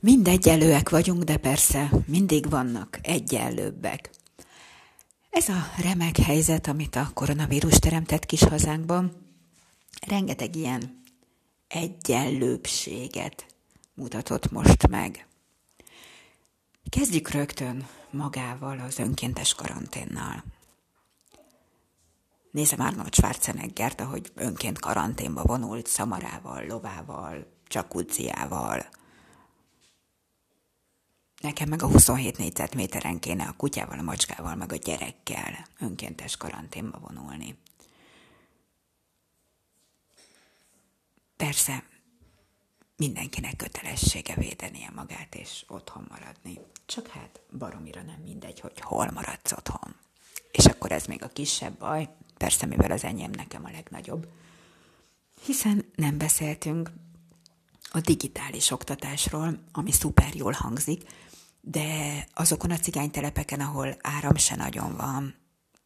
Mind egyenlőek vagyunk, de persze mindig vannak egyenlőbbek. Ez a remek helyzet, amit a koronavírus teremtett kis hazánkban, rengeteg ilyen egyenlőbséget mutatott most meg. Kezdjük rögtön magával az önkéntes karanténnal. Nézem Arnold Schwarzeneggert, ahogy önként karanténba vonult szamarával, lovával, csakudziával. Nekem meg a 27 négyzetméteren kéne a kutyával, a macskával, meg a gyerekkel önkéntes karanténba vonulni. Persze, mindenkinek kötelessége védenie magát és otthon maradni. Csak hát baromira nem mindegy, hogy hol maradsz otthon. És akkor ez még a kisebb baj, persze mivel az enyém nekem a legnagyobb. Hiszen nem beszéltünk a digitális oktatásról, ami szuper jól hangzik, de azokon a cigánytelepeken, ahol áram se nagyon van,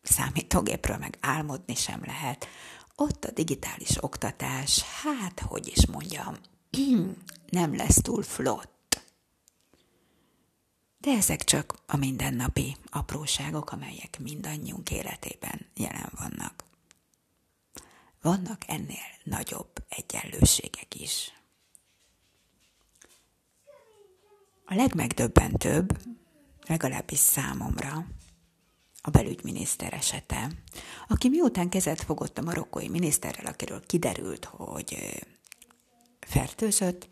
számítógépről meg álmodni sem lehet, ott a digitális oktatás, hát, hogy is mondjam, nem lesz túl flott. De ezek csak a mindennapi apróságok, amelyek mindannyiunk életében jelen vannak. Vannak ennél nagyobb egyenlőségek is. A legmegdöbbentőbb, legalábbis számomra, a belügyminiszter esete, aki miután kezet fogott a marokkói miniszterrel, akiről kiderült, hogy fertőzött,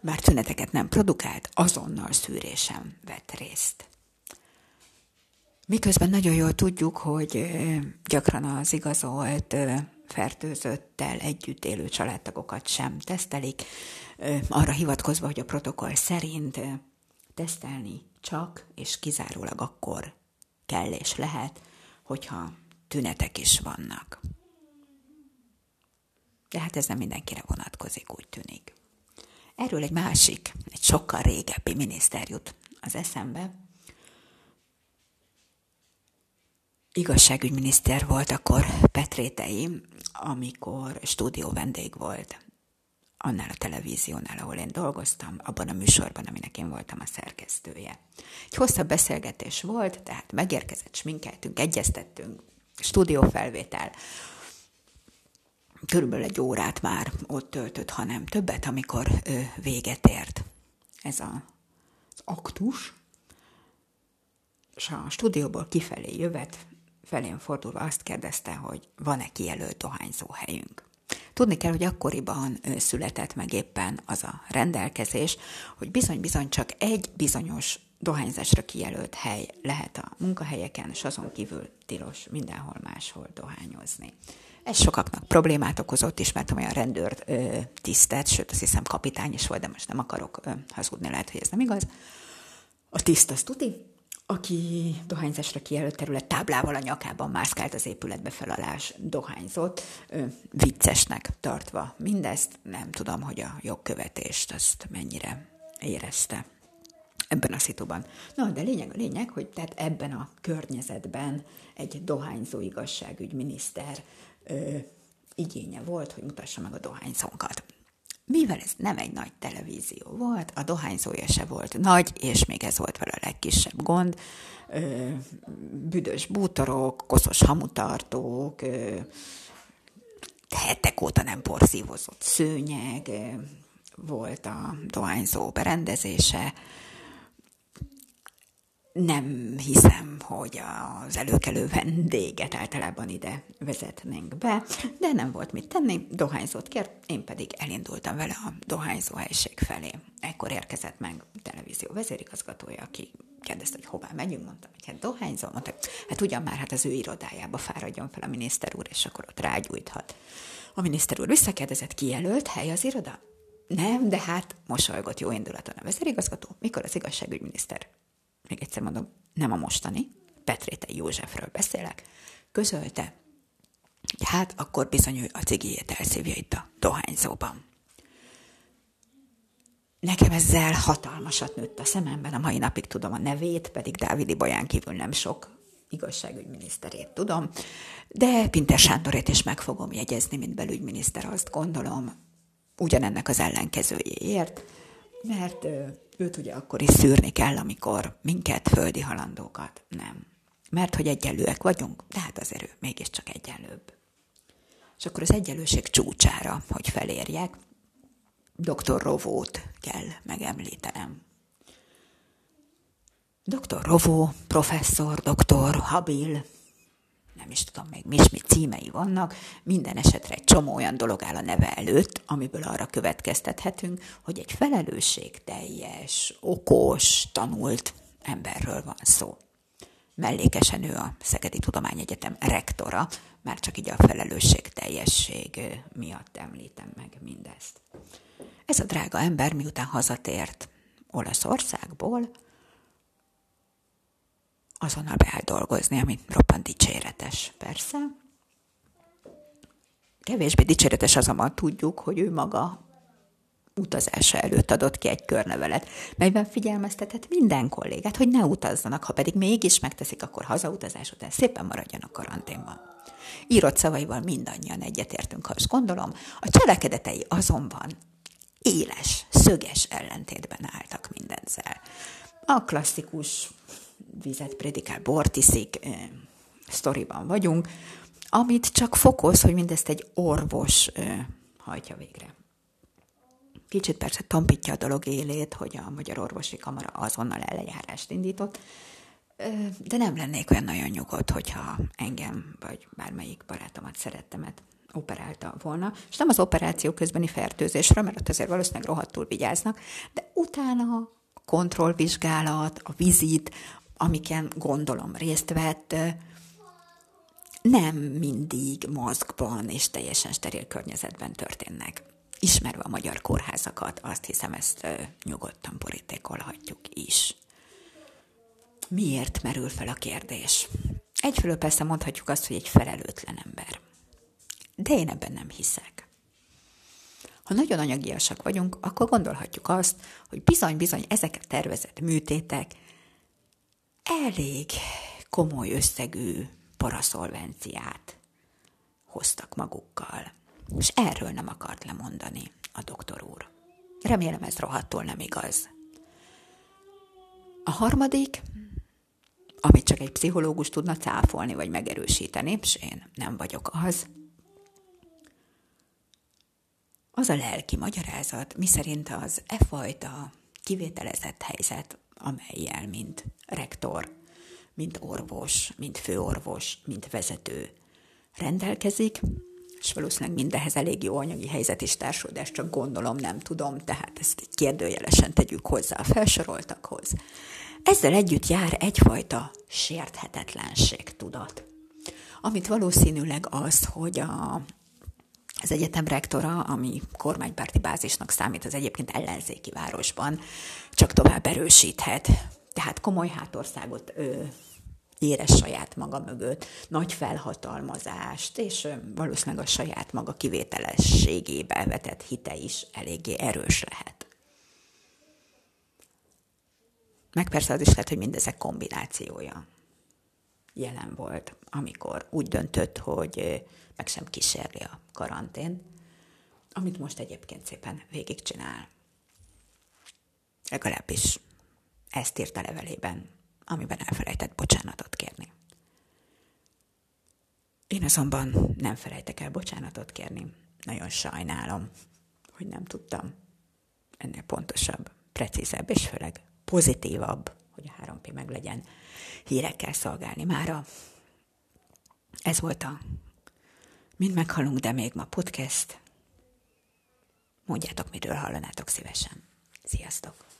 bár tüneteket nem produkált, azonnal szűrésen vett részt. Miközben nagyon jól tudjuk, hogy gyakran az igazolt fertőzöttel együtt élő családtagokat sem tesztelik, arra hivatkozva, hogy a protokoll szerint tesztelni csak és kizárólag akkor kell és lehet, hogyha tünetek is vannak. De hát ez nem mindenkire vonatkozik, úgy tűnik. Erről egy másik, egy sokkal régebbi miniszter jut az eszembe. Igazságügyminiszter volt akkor Petrétei, amikor stúdió vendég volt annál a televíziónál, ahol én dolgoztam, abban a műsorban, aminek én voltam a szerkesztője. Egy hosszabb beszélgetés volt, tehát megérkezett, sminkeltünk, egyeztettünk, stúdiófelvétel, körülbelül egy órát már ott töltött, hanem többet, amikor ő véget ért. Ez a, az aktus, és a stúdióból kifelé jövet, felén fordulva azt kérdezte, hogy van-e kijelölt dohányzóhelyünk. Tudni kell, hogy akkoriban született meg éppen az a rendelkezés, hogy bizony-bizony csak egy bizonyos dohányzásra kijelölt hely lehet a munkahelyeken, és azon kívül tilos mindenhol máshol dohányozni. Ez sokaknak problémát okozott, ismertem olyan rendőr ö, tisztet, sőt azt hiszem kapitány is volt, de most nem akarok ö, hazudni, lehet, hogy ez nem igaz. A tiszt azt tuti, aki dohányzásra kijelölt terület táblával a nyakában mászkált az épületbe felalás dohányzott, viccesnek tartva mindezt, nem tudom, hogy a jogkövetést azt mennyire érezte ebben a szituban. Na, de lényeg a lényeg, hogy tehát ebben a környezetben egy dohányzó igazságügyminiszter ö, igénye volt, hogy mutassa meg a dohányzónkat mivel ez nem egy nagy televízió volt, a dohányzója se volt nagy, és még ez volt vele a legkisebb gond, büdös bútorok, koszos hamutartók, hetek óta nem porszívozott szőnyeg, volt a dohányzó berendezése, nem hiszem, hogy az előkelő vendéget általában ide vezetnénk be, de nem volt mit tenni, dohányzót kért, én pedig elindultam vele a dohányzó helység felé. Ekkor érkezett meg a televízió vezérigazgatója, aki kérdezte, hogy hová megyünk, mondtam, hogy hát dohányzó, mondta, hát ugyan már hát az ő irodájába fáradjon fel a miniszter úr, és akkor ott rágyújthat. A miniszter úr visszakérdezett, kijelölt hely az iroda? Nem, de hát mosolygott jó indulaton a vezérigazgató, mikor az igazságügyminiszter még egyszer mondom, nem a mostani, Petréte Józsefről beszélek, közölte, hogy hát akkor bizony ő a cigijét elszívja itt a dohányzóban. Nekem ezzel hatalmasat nőtt a szememben, a mai napig tudom a nevét, pedig Dávidi Baján kívül nem sok igazságügyminiszterét tudom, de Pinter Sándorét is meg fogom jegyezni, mint belügyminiszter, azt gondolom, ugyanennek az ellenkezőjéért, mert őt ugye akkor is szűrni kell, amikor minket, földi halandókat nem. Mert hogy egyenlőek vagyunk, de hát azért ő mégiscsak egyenlőbb. És akkor az egyenlőség csúcsára, hogy felérjek, dr. Rovót kell megemlítenem. Dr. Rovó, professzor, doktor, habil, nem is tudom még mi, mi címei vannak, minden esetre egy csomó olyan dolog áll a neve előtt, amiből arra következtethetünk, hogy egy felelősségteljes, okos, tanult emberről van szó. Mellékesen ő a Szegedi Tudományegyetem rektora, már csak így a felelősségteljesség miatt említem meg mindezt. Ez a drága ember miután hazatért Olaszországból, azonnal beállt dolgozni, ami roppant dicséretes, persze. Kevésbé dicséretes azonban tudjuk, hogy ő maga utazása előtt adott ki egy körnevelet, melyben figyelmeztetett minden kollégát, hogy ne utazzanak, ha pedig mégis megteszik, akkor hazautazás után szépen maradjanak karanténban. Írott szavaival mindannyian egyetértünk, ha azt gondolom, a cselekedetei azonban éles, szöges ellentétben álltak mindenzel. A klasszikus vizet prédikál, bort iszik, eh, sztoriban vagyunk, amit csak fokoz, hogy mindezt egy orvos eh, hajtja végre. Kicsit persze tompítja a dolog élét, hogy a Magyar Orvosi Kamara azonnal eljárást indított, de nem lennék olyan nagyon nyugodt, hogyha engem vagy bármelyik barátomat, szerettemet operálta volna, és nem az operáció közbeni fertőzésre, mert ott azért valószínűleg rohadtul vigyáznak, de utána a kontrollvizsgálat, a vizit, amiken gondolom részt vett, nem mindig maszkban és teljesen steril környezetben történnek. Ismerve a magyar kórházakat, azt hiszem, ezt nyugodtan borítékolhatjuk is. Miért merül fel a kérdés? Egyfelől persze mondhatjuk azt, hogy egy felelőtlen ember. De én ebben nem hiszek. Ha nagyon anyagiasak vagyunk, akkor gondolhatjuk azt, hogy bizony-bizony ezek a tervezett műtétek elég komoly összegű paraszolvenciát hoztak magukkal. És erről nem akart lemondani a doktor úr. Remélem ez rohadtul nem igaz. A harmadik, amit csak egy pszichológus tudna cáfolni vagy megerősíteni, és én nem vagyok az, az a lelki magyarázat, miszerint az e fajta kivételezett helyzet, amelyel, mint mint orvos, mint főorvos, mint vezető rendelkezik, és valószínűleg mindenhez elég jó anyagi helyzet de ezt csak gondolom, nem tudom, tehát ezt kérdőjelesen tegyük hozzá a felsoroltakhoz. Ezzel együtt jár egyfajta sérthetetlenség tudat, amit valószínűleg az, hogy a az egyetem rektora, ami kormánypárti bázisnak számít az egyébként ellenzéki városban, csak tovább erősíthet. Tehát komoly hátországot ö, érez saját maga mögött, nagy felhatalmazást, és valószínűleg a saját maga kivételességébe vetett hite is eléggé erős lehet. Meg persze az is lehet, hogy mindezek kombinációja jelen volt, amikor úgy döntött, hogy meg sem kísérli a karantén, amit most egyébként szépen végigcsinál. Legalábbis ezt írt a levelében, amiben elfelejtett bocsánatot kérni. Én azonban nem felejtek el bocsánatot kérni. Nagyon sajnálom, hogy nem tudtam ennél pontosabb, precízebb és főleg pozitívabb, hogy a 3P meg legyen hírekkel szolgálni mára. Ez volt a Mind meghalunk, de még ma podcast. Mondjátok, miről hallanátok szívesen. Sziasztok!